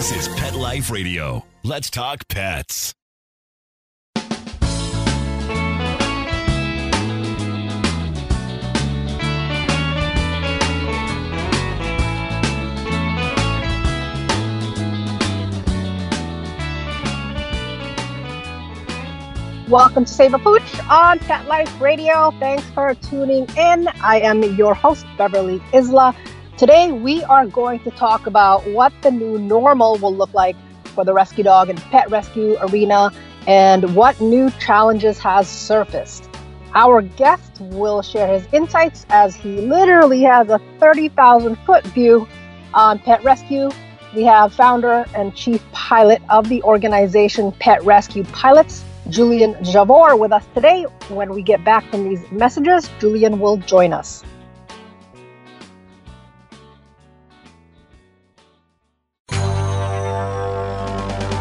This is Pet Life Radio. Let's talk pets. Welcome to Save a Pooch on Pet Life Radio. Thanks for tuning in. I am your host, Beverly Isla. Today, we are going to talk about what the new normal will look like for the rescue dog and pet rescue arena and what new challenges has surfaced. Our guest will share his insights as he literally has a 30,000 foot view on pet rescue. We have founder and chief pilot of the organization Pet Rescue Pilots, Julian Javor with us today. When we get back from these messages, Julian will join us.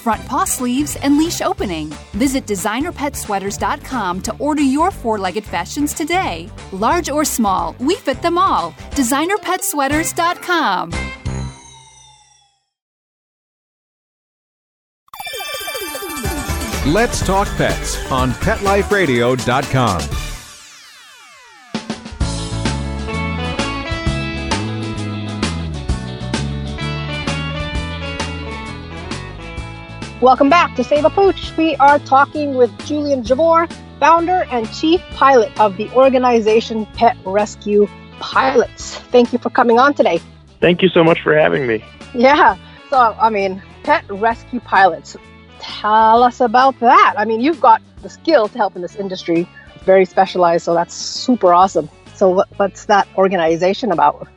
front paw sleeves, and leash opening. Visit designerpetsweaters.com to order your four legged fashions today. Large or small, we fit them all. Designerpetsweaters.com. Let's Talk Pets on PetLifeRadio.com. Welcome back to Save a Pooch. We are talking with Julian Javor, founder and chief pilot of the organization Pet Rescue Pilots. Thank you for coming on today. Thank you so much for having me. Yeah. So, I mean, Pet Rescue Pilots. Tell us about that. I mean, you've got the skill to help in this industry, very specialized, so that's super awesome. So, what, what's that organization about?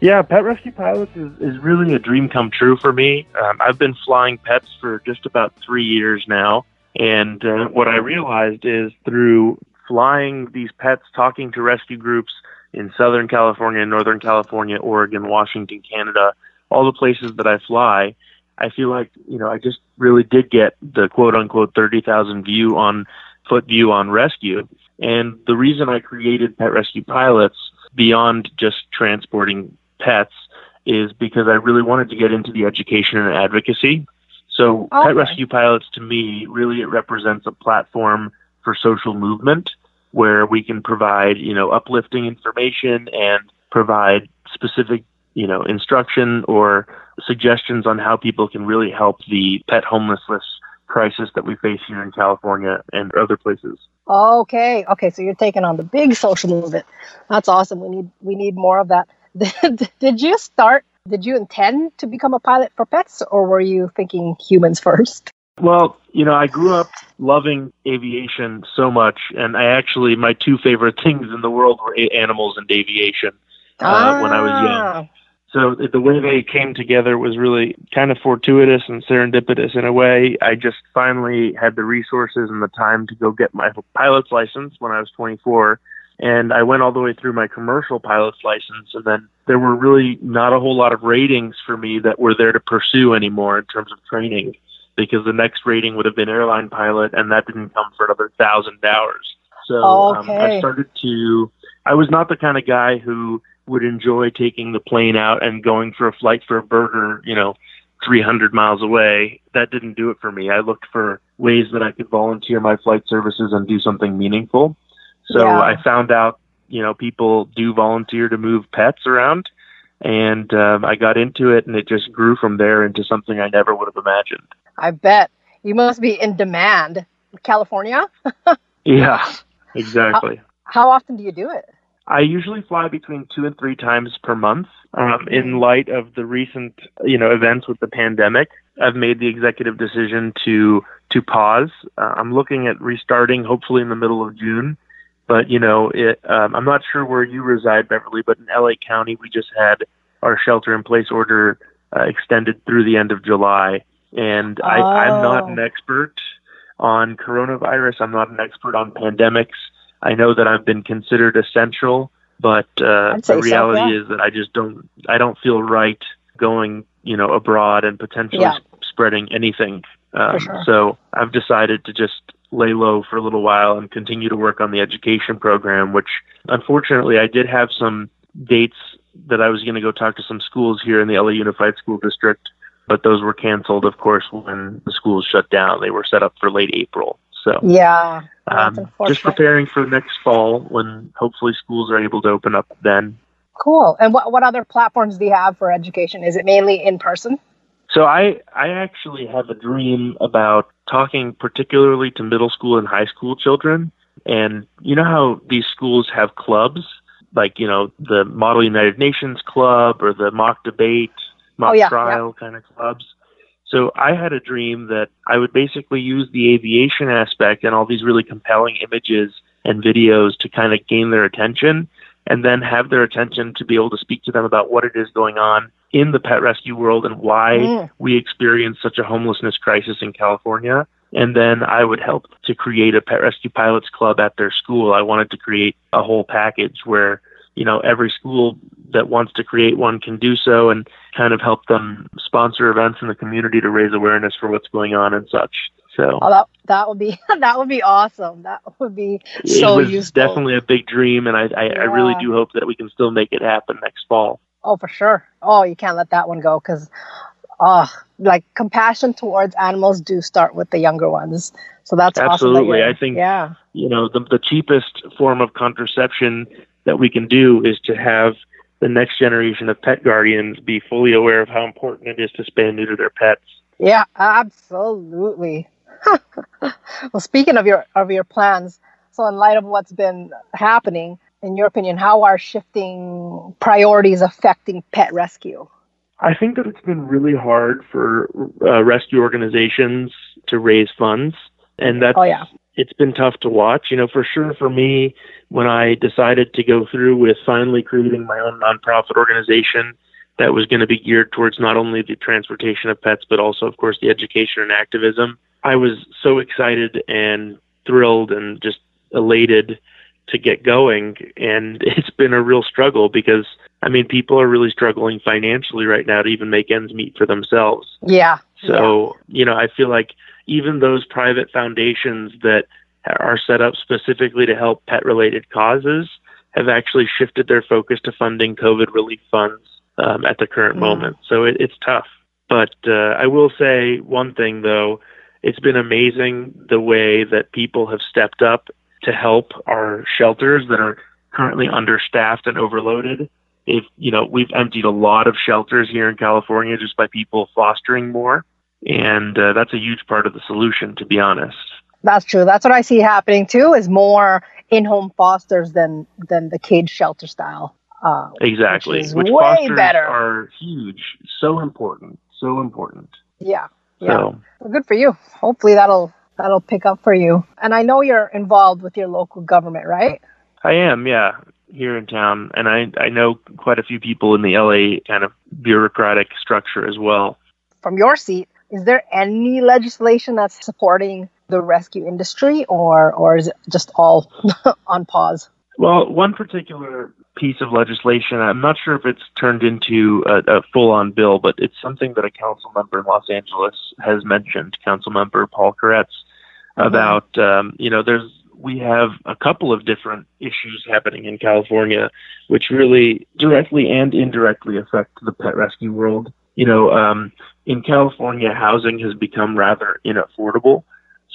Yeah, Pet Rescue Pilots is, is really a dream come true for me. Um, I've been flying pets for just about three years now. And uh, what I realized is through flying these pets, talking to rescue groups in Southern California, Northern California, Oregon, Washington, Canada, all the places that I fly, I feel like, you know, I just really did get the quote unquote 30,000 view on foot view on rescue. And the reason I created Pet Rescue Pilots beyond just transporting pets is because I really wanted to get into the education and advocacy. So Okay. Pet Rescue Pilots to me really it represents a platform for social movement where we can provide, you know, uplifting information and provide specific, you know, instruction or suggestions on how people can really help the pet homelessness crisis that we face here in California and other places. Okay, okay. So you're taking on the big social movement. That's awesome. We need we need more of that. did you start? Did you intend to become a pilot for pets, or were you thinking humans first? Well, you know, I grew up loving aviation so much, and I actually my two favorite things in the world were animals and aviation. Uh, when I was young. Ah, So the way they came together was really kind of fortuitous and serendipitous in a way. I just finally had the resources and the time to go get my pilot's license when I was 24. And I went all the way through my commercial pilot's license, and then there were really not a whole lot of ratings for me that were there to pursue anymore in terms of training, because the next rating would have been airline pilot, and that didn't come for another thousand hours. So um, I started to. I was not the kind of guy who would enjoy taking the plane out and going for a flight for a burger, you know, 300 miles away. That didn't do it for me. I looked for ways that I could volunteer my flight services and do something meaningful. So Yeah. I found out, you know, people do volunteer to move pets around. And um, I got into it, and it just grew from there into something I never would have imagined. I bet you must be in demand. California. Yeah, exactly. How often do you do it? I usually fly between two and three times per month. Um, in light of the recent, you know, events with the pandemic, I've made the executive decision to to pause. Uh, I'm looking at restarting, hopefully in the middle of June. But you know, it, um, I'm not sure where you reside, Beverly, but in LA County, we just had our shelter-in-place order uh, extended through the end of July, and I, I'm not Oh. an expert on coronavirus. I'm not an expert on pandemics. I know that I've been considered essential But uh, the so, reality yeah. is that I just don't I don't feel right going you know abroad and potentially Yeah. spreading anything. Um, sure. So I've decided to just lay low for a little while and continue to work on the education program, which unfortunately I did have some dates that I was going to go talk to some schools here in the LA Unified School District, but those were canceled, of course, when the schools shut down. They were set up for late April. So Yeah, um, just preparing for next fall when hopefully schools are able to open up then. Cool. And what what other platforms do you have for education? Is it mainly in person? So I I actually have a dream about talking particularly to middle school and high school children. And you know how these schools have clubs, like you know the Model United Nations Club or the mock debate, mock Oh, yeah, trial kind of clubs. So I had a dream that I would basically use the aviation aspect and all these really compelling images and videos to kind of gain their attention and then have their attention to be able to speak to them about what it is going on in the pet rescue world and why Mm. we experience such a homelessness crisis in California. And then I would help to create a pet rescue pilots club at their school. I wanted to create a whole package where, you know, every school that wants to create one can do so and kind of help them sponsor events in the community to raise awareness for what's going on and such. So Oh, that that would be that would be awesome. That would be so it was useful. definitely a big dream, and I, I, I really do hope that we can still make it happen next fall. Oh, for sure. Oh, you can't let that one go because, oh, like compassion towards animals do start with the younger ones. So that's awesome. that Absolutely. I think- Yeah. you know, the, the cheapest form of contraception that we can do is to have the next generation of pet guardians be fully aware of how important it is to spay and neuter their pets. Yeah. Absolutely. well, speaking of your of your plans, so in light of what's been happening, in your opinion, how are shifting priorities affecting pet rescue? I think that it's been really hard for uh, rescue organizations to raise funds, and that's Oh, yeah. it's been tough to watch. You know, for sure for me, when I decided to go through with finally creating my own nonprofit organization that was going to be geared towards not only the transportation of pets, but also, of course, the education and activism, I was so excited and thrilled and just elated to get going. And it's been a real struggle because, I mean, people are really struggling financially right now to even make ends meet for themselves. Yeah. So, you know, I feel like even those private foundations that are set up specifically to help pet related causes have actually shifted their focus to funding COVID relief funds um, at the current Mm. moment. So it, it's tough. But uh, I will say one thing, though. It's been amazing the way that people have stepped up to help our shelters that are currently understaffed and overloaded. If you know, we've emptied a lot of shelters here in California just by people fostering more, and uh, that's a huge part of the solution, to be honest. That's true. That's what I see happening too. Is more in-home fosters than than the cage shelter style. Uh, Exactly, Which is which way better. are huge, so important, so important. yeah. Yeah. So Well, good for you. Hopefully that'll that'll pick up for you. And I know you're involved with your local government, right? I am, yeah, here in town, and I I know quite a few people in the LA kind of bureaucratic structure as well. From your seat, is there any legislation that's supporting the rescue industry, or or is it just all on pause? Well, one particular piece of legislation, I'm not sure if it's turned into a, a full on bill, but it's something that a council member in Los Angeles has mentioned, Council Member Paul Koretz, about, um, you know, there's, we have a couple of different issues happening in California, which really directly and indirectly affect the pet rescue world. You know, um, in California, housing has become rather inaffordable.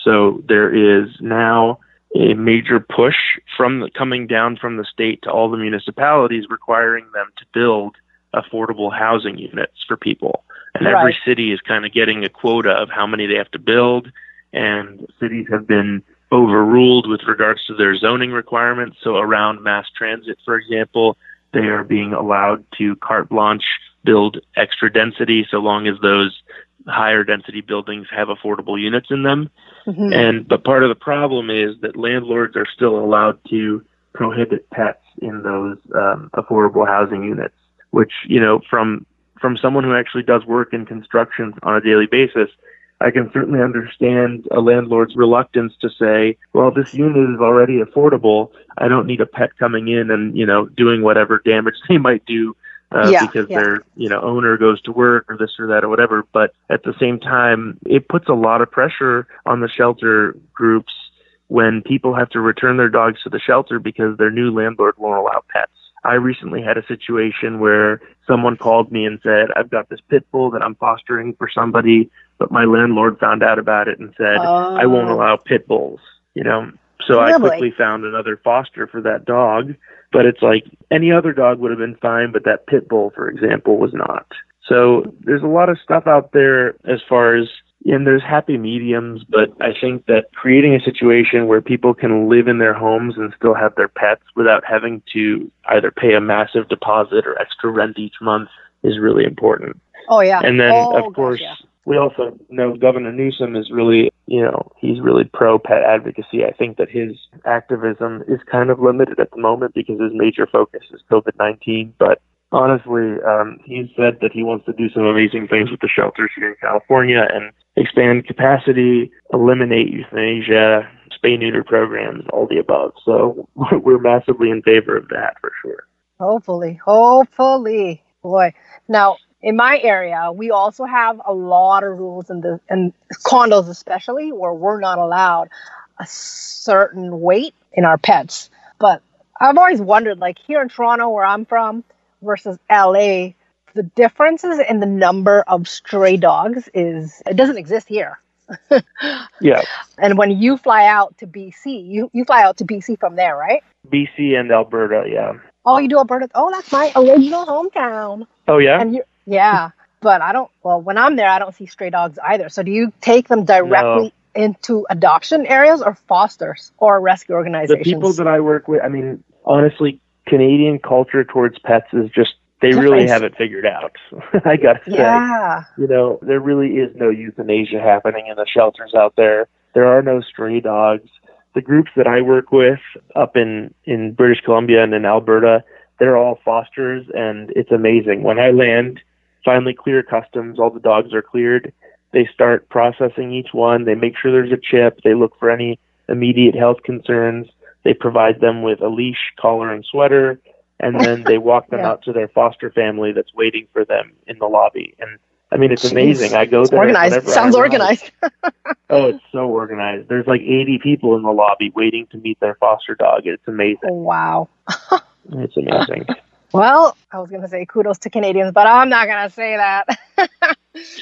So there is now a major push from the, coming down from the state to all the municipalities requiring them to build affordable housing units for people. And every city is kind of getting a quota of how many they have to build. And cities have been overruled with regards to their zoning requirements. So around mass transit, for example, they are being allowed to carte blanche build extra density so long as those higher density buildings have affordable units in them. Mhm. And but part of the problem is that landlords are still allowed to prohibit pets in those um, affordable housing units, which you know from from someone who actually does work in construction on a daily basis, I can certainly understand a landlord's reluctance to say, well, this unit is already affordable. I don't need a pet coming in and, you know, doing whatever damage they might do uh, Yeah, because yeah. their, you know, owner goes to work or this or that or whatever. But at the same time, it puts a lot of pressure on the shelter groups when people have to return their dogs to the shelter because their new landlord won't allow pets. I recently had a situation where someone called me and said, I've got this pit bull that I'm fostering for somebody, but my landlord found out about it and said, I won't Oh. allow pit bulls, you know? So I quickly found another foster for that dog, but it's like any other dog would have been fine, but that pit bull, for example, was not. So there's a lot of stuff out there as far as and there's happy mediums, but I think that creating a situation where people can live in their homes and still have their pets without having to either pay a massive deposit or extra rent each month is really important. Oh yeah. And then, Oh, of gosh, course, yeah. We also know Governor Newsom is really, you know, he's really pro pet advocacy. I think that his activism is kind of limited at the moment because his major focus is COVID 19. But honestly, um, he's said that he wants to do some amazing things with the shelters here in California and expand capacity, eliminate euthanasia, spay neuter programs, all the above. So we're massively in favor of that for sure. Hopefully, hopefully, boy. Now, in my area, we also have a lot of rules in the in condos, especially where we're not allowed a certain weight in our pets. But I've always wondered, like here in Toronto, where I'm from, versus LA, the differences in the number of stray dogs is it doesn't exist here. Yeah, And when you fly out to BC, you, you fly out to BC from there, right? BC and Alberta, yeah. Oh, you do Alberta. Oh, that's my original hometown. Oh, yeah? And you, yeah, but I don't. Well, when I'm there, I don't see stray dogs either. So, do you take them directly into adoption areas or fosters or rescue organizations? the people that I work with, I mean, honestly, Canadian culture towards pets is just, they really have it figured out. I gotta say. yeah, You know, there really is no euthanasia happening in the shelters out there. There are no stray dogs. The groups that I work with up in, in British Columbia and in Alberta, they're all fosters, and it's amazing. When I land, finally clear customs, all the dogs are cleared. They start processing each one. They make sure there's a chip. They look for any immediate health concerns. They provide them with a leash, collar, and sweater, and then they walk them Yeah. out to their foster family that's waiting for them in the lobby. And I mean, it's Jeez. amazing. I go it's there. organized. Sounds organized. Oh, it's so organized. There's like 80 people in the lobby waiting to meet their foster dog. It's amazing. Oh, wow. It's amazing. Well, I was gonna say kudos to Canadians, but I'm not gonna say that.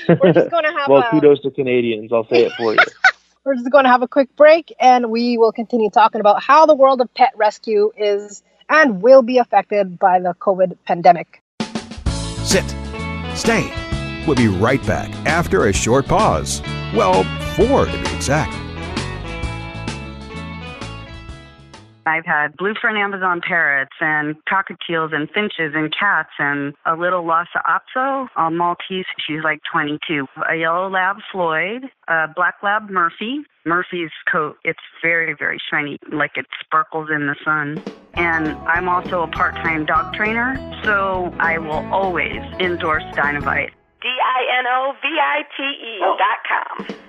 We're just gonna have well, a, kudos to Canadians. I'll say it for you. We're just going to have a quick break and we will continue talking about how the world of pet rescue is and will be affected by the COVID pandemic. Sit. Stay. We'll be right back after a short pause. Well, four to be exact. I've had blue-fern Amazon parrots and cockatiels and finches and cats and a little Lhasa Apso, a Maltese, she's like 22, a yellow lab Floyd, a black lab Murphy. Murphy's coat, it's very, very shiny, like it sparkles in the sun. And I'm also a part-time dog trainer, so I will always endorse Dinovite. D-I-N-O-V-I-T-E dot com.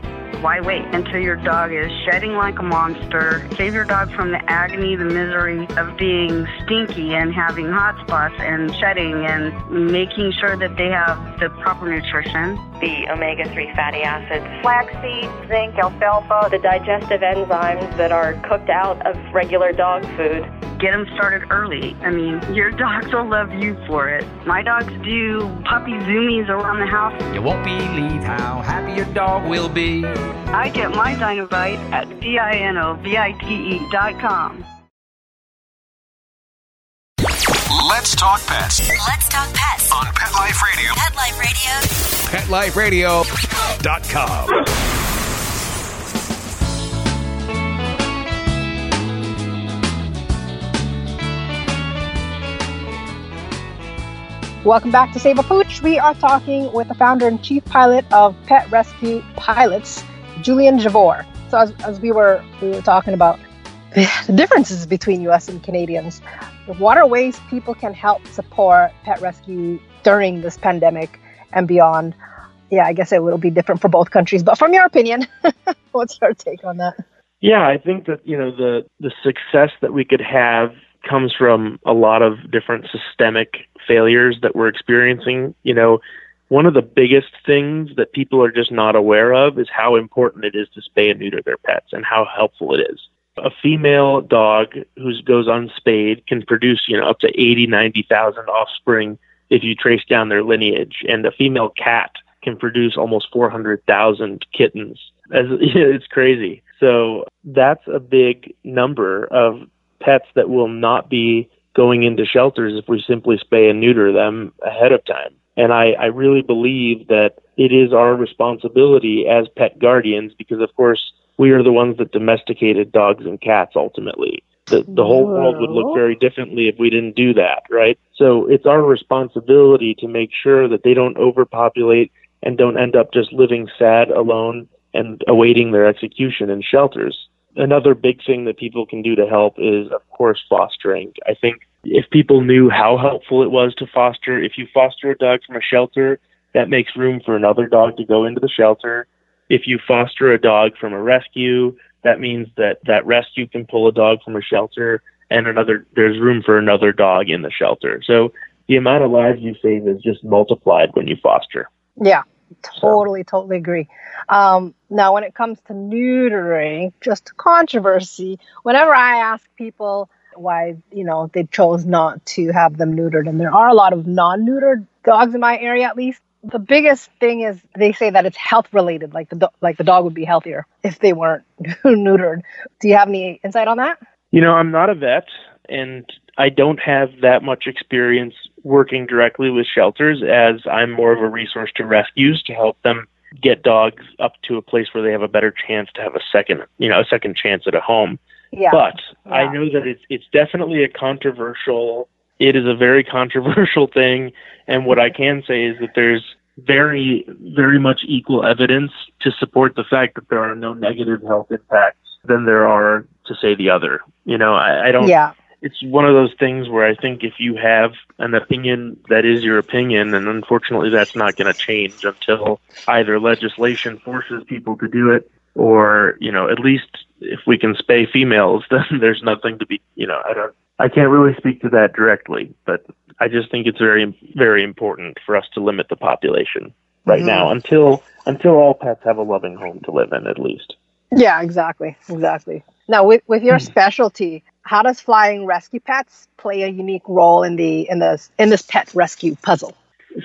Why wait until your dog is shedding like a monster? Save your dog from the agony, the misery of being stinky and having hot spots and shedding and making sure that they have the proper nutrition. The omega-3 fatty acids, flaxseed, zinc, alfalfa, the digestive enzymes that are cooked out of regular dog food. Get them started early. I mean, your dogs will love you for it. My dogs do puppy zoomies around the house. You won't believe how happy your dog will be. I get my Dinovite at D-I-N-O-V-I-T-E dot com. Let's talk pets Let's talk pets. on Pet Life Radio. Pet Life Radio. PetLifeRadio.com. Welcome back to Save a Pooch. We are talking with the founder and chief pilot of Pet Rescue Pilots, Julian Javor. So as, as we were we were talking about the differences between U.S. and Canadians, what are ways people can help support pet rescue during this pandemic and beyond? yeah, I guess it will be different for both countries. But from your opinion, what's your take on that? Yeah, I think that you know the the success that we could have comes from a lot of different systemic failures that we're experiencing. You know, one of the biggest things that people are just not aware of is how important it is to spay and neuter their pets and how helpful it is. A female dog who goes unspayed can produce, you know, up to 80, 90,000 offspring if you trace down their lineage. And a female cat can produce almost 400,000 kittens. As, it's crazy. So that's a big number of pets that will not be going into shelters if we simply spay and neuter them ahead of time. And I, I really believe that it is our responsibility as pet guardians, because of course we are the ones that domesticated dogs and cats ultimately. The, the whole world would look very differently if we didn't do that, right? So it's our responsibility to make sure that they don't overpopulate and don't end up just living sad alone and awaiting their execution in shelters. Another big thing that people can do to help is, of course, fostering. I think if people knew how helpful it was to foster, if you foster a dog from a shelter, that makes room for another dog to go into the shelter. If you foster a dog from a rescue, that means that that rescue can pull a dog from a shelter and another there's room for another dog in the shelter. So the amount of lives you save is just multiplied when you foster. Yeah, totally, so. totally agree. Um, now, when it comes to neutering, just controversy. Whenever I ask people why, you know, they chose not to have them neutered, and there are a lot of non-neutered dogs in my area, at least. The biggest thing is they say that it's health related, like the do- like the dog would be healthier if they weren't neutered. Do you have any insight on that? You know, I'm not a vet, and I don't have that much experience working directly with shelters as I'm more of a resource to rescues to help them get dogs up to a place where they have a better chance to have a second, you know, a second chance at a home. Yeah. But yeah. I know that it's it's definitely a controversial. It is a very controversial thing, and what I can say is that there's very very much equal evidence to support the fact that there are no negative health impacts than there are to say the other. You know, I, I don't. Yeah it's one of those things where I think if you have an opinion that is your opinion, and unfortunately that's not going to change until either legislation forces people to do it, or you know at least if we can spay females, then there's nothing to be you know I don't I can't really speak to that directly, but I just think it's very very important for us to limit the population right mm-hmm. now until until all pets have a loving home to live in at least. Yeah, exactly, exactly. Now, with, with your hmm. specialty, how does flying rescue pets play a unique role in the in this in this pet rescue puzzle?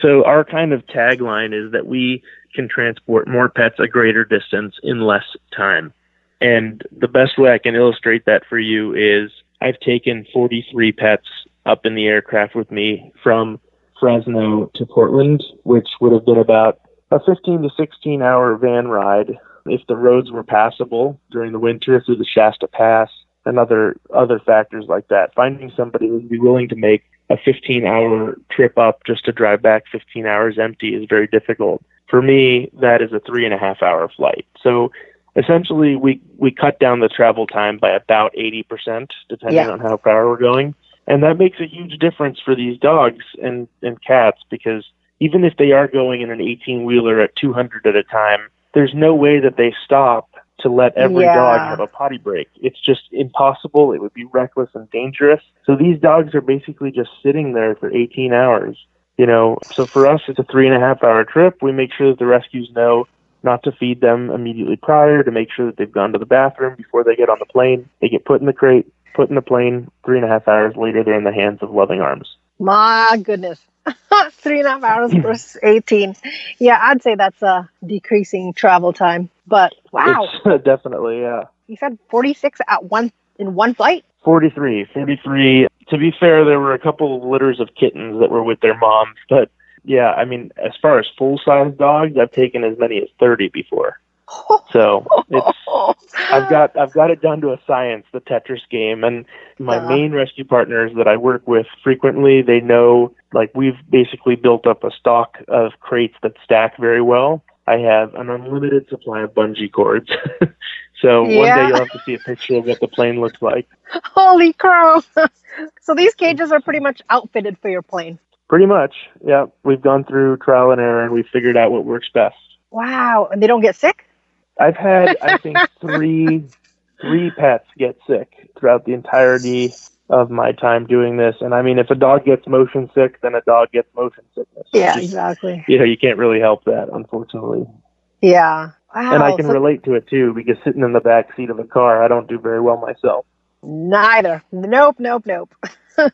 So our kind of tagline is that we can transport more pets a greater distance in less time. And the best way I can illustrate that for you is I've taken 43 pets up in the aircraft with me from Fresno to Portland, which would have been about a 15 to 16 hour van ride if the roads were passable during the winter through the Shasta Pass and other other factors like that. Finding somebody who would be willing to make a 15 hour trip up just to drive back 15 hours empty is very difficult. For me, that is a three and a half hour flight. So essentially, we we cut down the travel time by about 80%, depending yeah. on how far we're going, and that makes a huge difference for these dogs and and cats because even if they are going in an 18 wheeler at 200 at a time there's no way that they stop to let every yeah. dog have a potty break. It's just impossible. It would be reckless and dangerous. So these dogs are basically just sitting there for 18 hours. You know, so for us, it's a three and a half hour trip. We make sure that the rescues know not to feed them immediately prior, to make sure that they've gone to the bathroom before they get on the plane. They get put in the crate, put in the plane. Three and a half hours later, they're in the hands of loving arms. My goodness. Three and a half hours versus 18. Yeah, I'd say that's a decreasing travel time. But wow. It's, definitely, yeah. You said 46 at one in one flight? 43. 43. To be fair, there were a couple of litters of kittens that were with their moms. But yeah, I mean, as far as full size dogs, I've taken as many as 30 before. So it's I've got I've got it down to a science, the Tetris game, and my uh-huh. main rescue partners that I work with frequently, they know like we've basically built up a stock of crates that stack very well. I have an unlimited supply of bungee cords. so yeah. one day you'll have to see a picture of what the plane looks like. Holy crow! so these cages are pretty much outfitted for your plane. Pretty much, yeah. We've gone through trial and error, and we've figured out what works best. Wow, and they don't get sick? I've had, I think, three three pets get sick throughout the entirety of my time doing this. And I mean, if a dog gets motion sick, then a dog gets motion sickness. Yeah, Just, exactly. You know, you can't really help that, unfortunately. Yeah. Wow. And I can so, relate to it too because sitting in the back seat of a car, I don't do very well myself. Neither. Nope, nope, nope.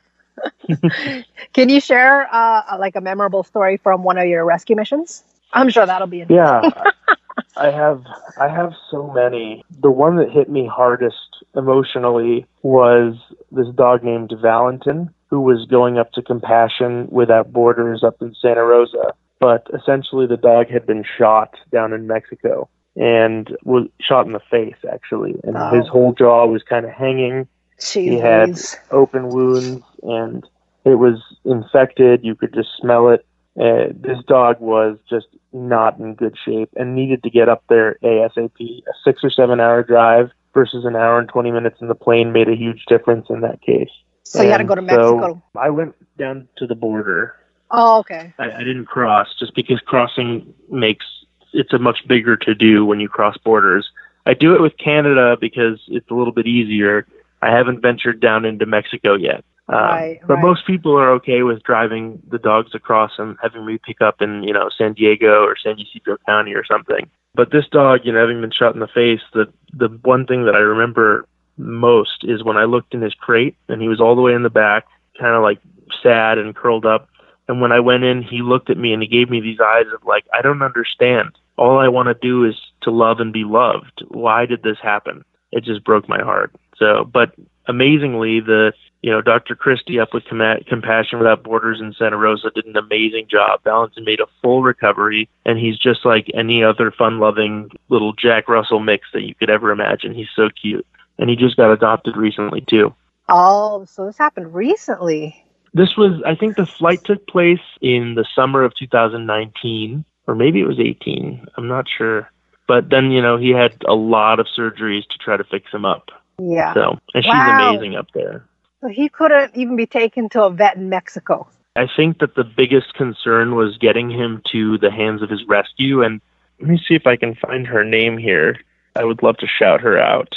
can you share uh, like a memorable story from one of your rescue missions? I'm sure that'll be interesting. Yeah. I have I have so many. The one that hit me hardest emotionally was this dog named Valentin who was going up to Compassion Without Borders up in Santa Rosa. But essentially the dog had been shot down in Mexico and was shot in the face actually. And oh. his whole jaw was kind of hanging. Jeez. He had open wounds and it was infected. You could just smell it. Uh, this dog was just not in good shape and needed to get up there ASAP. A six or seven hour drive versus an hour and 20 minutes in the plane made a huge difference in that case. So and you had to go to Mexico? So I went down to the border. Oh, okay. I, I didn't cross just because crossing makes it's a much bigger to do when you cross borders. I do it with Canada because it's a little bit easier. I haven't ventured down into Mexico yet. Um, right, but right. most people are okay with driving the dogs across and having me pick up in, you know, San Diego or San Ysidro County or something. But this dog, you know, having been shot in the face, the the one thing that I remember most is when I looked in his crate and he was all the way in the back, kind of like sad and curled up. And when I went in, he looked at me and he gave me these eyes of like, I don't understand. All I want to do is to love and be loved. Why did this happen? It just broke my heart. So, but amazingly, the you know, Dr. Christi up with Compassion Without Borders in Santa Rosa did an amazing job. Valentin made a full recovery, and he's just like any other fun-loving little Jack Russell mix that you could ever imagine. He's so cute, and he just got adopted recently too. Oh, so this happened recently. This was, I think, the flight took place in the summer of 2019, or maybe it was 18. I'm not sure. But then, you know, he had a lot of surgeries to try to fix him up. Yeah. So, and she's wow. amazing up there. So he couldn't even be taken to a vet in Mexico. I think that the biggest concern was getting him to the hands of his rescue. And let me see if I can find her name here. I would love to shout her out.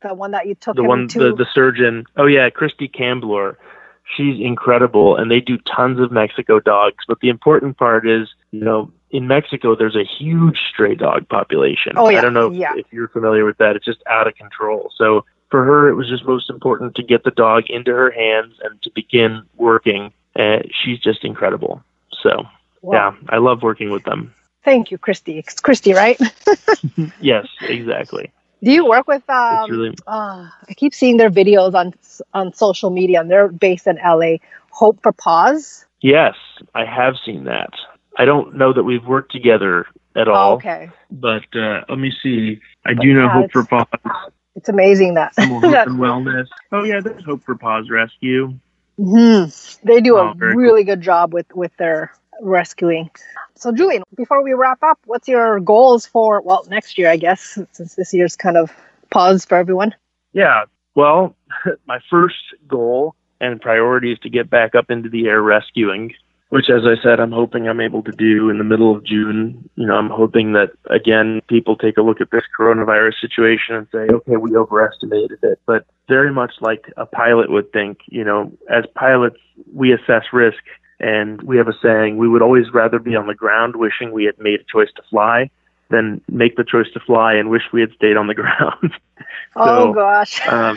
The one that you took the one, to. The, the surgeon. Oh yeah, Christi Camblor. She's incredible, and they do tons of Mexico dogs. But the important part is, you know, in Mexico, there's a huge stray dog population. Oh yeah. I don't know if, yeah. if you're familiar with that. It's just out of control. So for her, it was just most important to get the dog into her hands and to begin working. And she's just incredible. So, wow. yeah, I love working with them. Thank you, Christi. It's Christi, right? yes, exactly. Do you work with? Um, really... uh, I keep seeing their videos on on social media, and they're based in LA. Hope for Paws. Yes, I have seen that. I don't know that we've worked together at all. Oh, okay. But uh, let me see. I do know yeah, Hope for Paws it's amazing that. And wellness. Oh yeah, there's Hope for Paws Rescue. Mm-hmm. They do oh, a really cool. good job with with their rescuing. So Julian, before we wrap up, what's your goals for well next year? I guess since this year's kind of pause for everyone. Yeah. Well, my first goal and priority is to get back up into the air rescuing which, as I said, I'm hoping I'm able to do in the middle of June. You know, I'm hoping that, again, people take a look at this coronavirus situation and say, okay, we overestimated it. But very much like a pilot would think, you know, as pilots, we assess risk and we have a saying, we would always rather be on the ground wishing we had made a choice to fly than make the choice to fly and wish we had stayed on the ground. Oh, so, oh, gosh. um,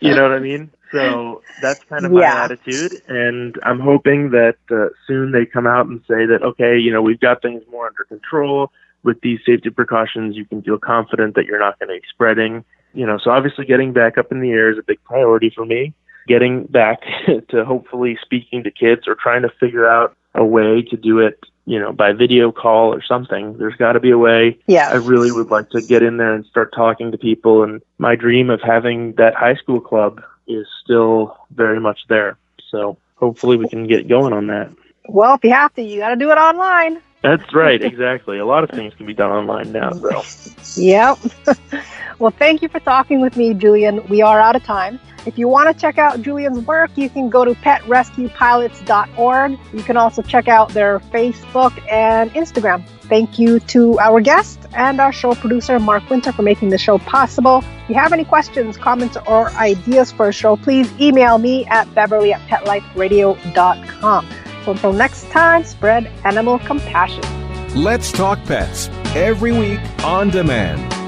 you know what I mean? So that's kind of my yeah. attitude, and I'm hoping that uh, soon they come out and say that okay, you know, we've got things more under control. With these safety precautions, you can feel confident that you're not going to be spreading. You know, so obviously getting back up in the air is a big priority for me. Getting back to hopefully speaking to kids or trying to figure out a way to do it, you know, by video call or something. There's got to be a way. Yeah. I really would like to get in there and start talking to people. And my dream of having that high school club is still very much there. So hopefully we can get going on that. Well, if you have to, you got to do it online. That's right, exactly. A lot of things can be done online now. So. Yep. well, thank you for talking with me, Julian. We are out of time. If you want to check out Julian's work, you can go to petrescuepilots.org. You can also check out their Facebook and Instagram. Thank you to our guest and our show producer, Mark Winter, for making the show possible. If you have any questions, comments, or ideas for a show, please email me at beverly at petliferadio.com. So until next time, spread animal compassion. Let's talk pets every week on demand,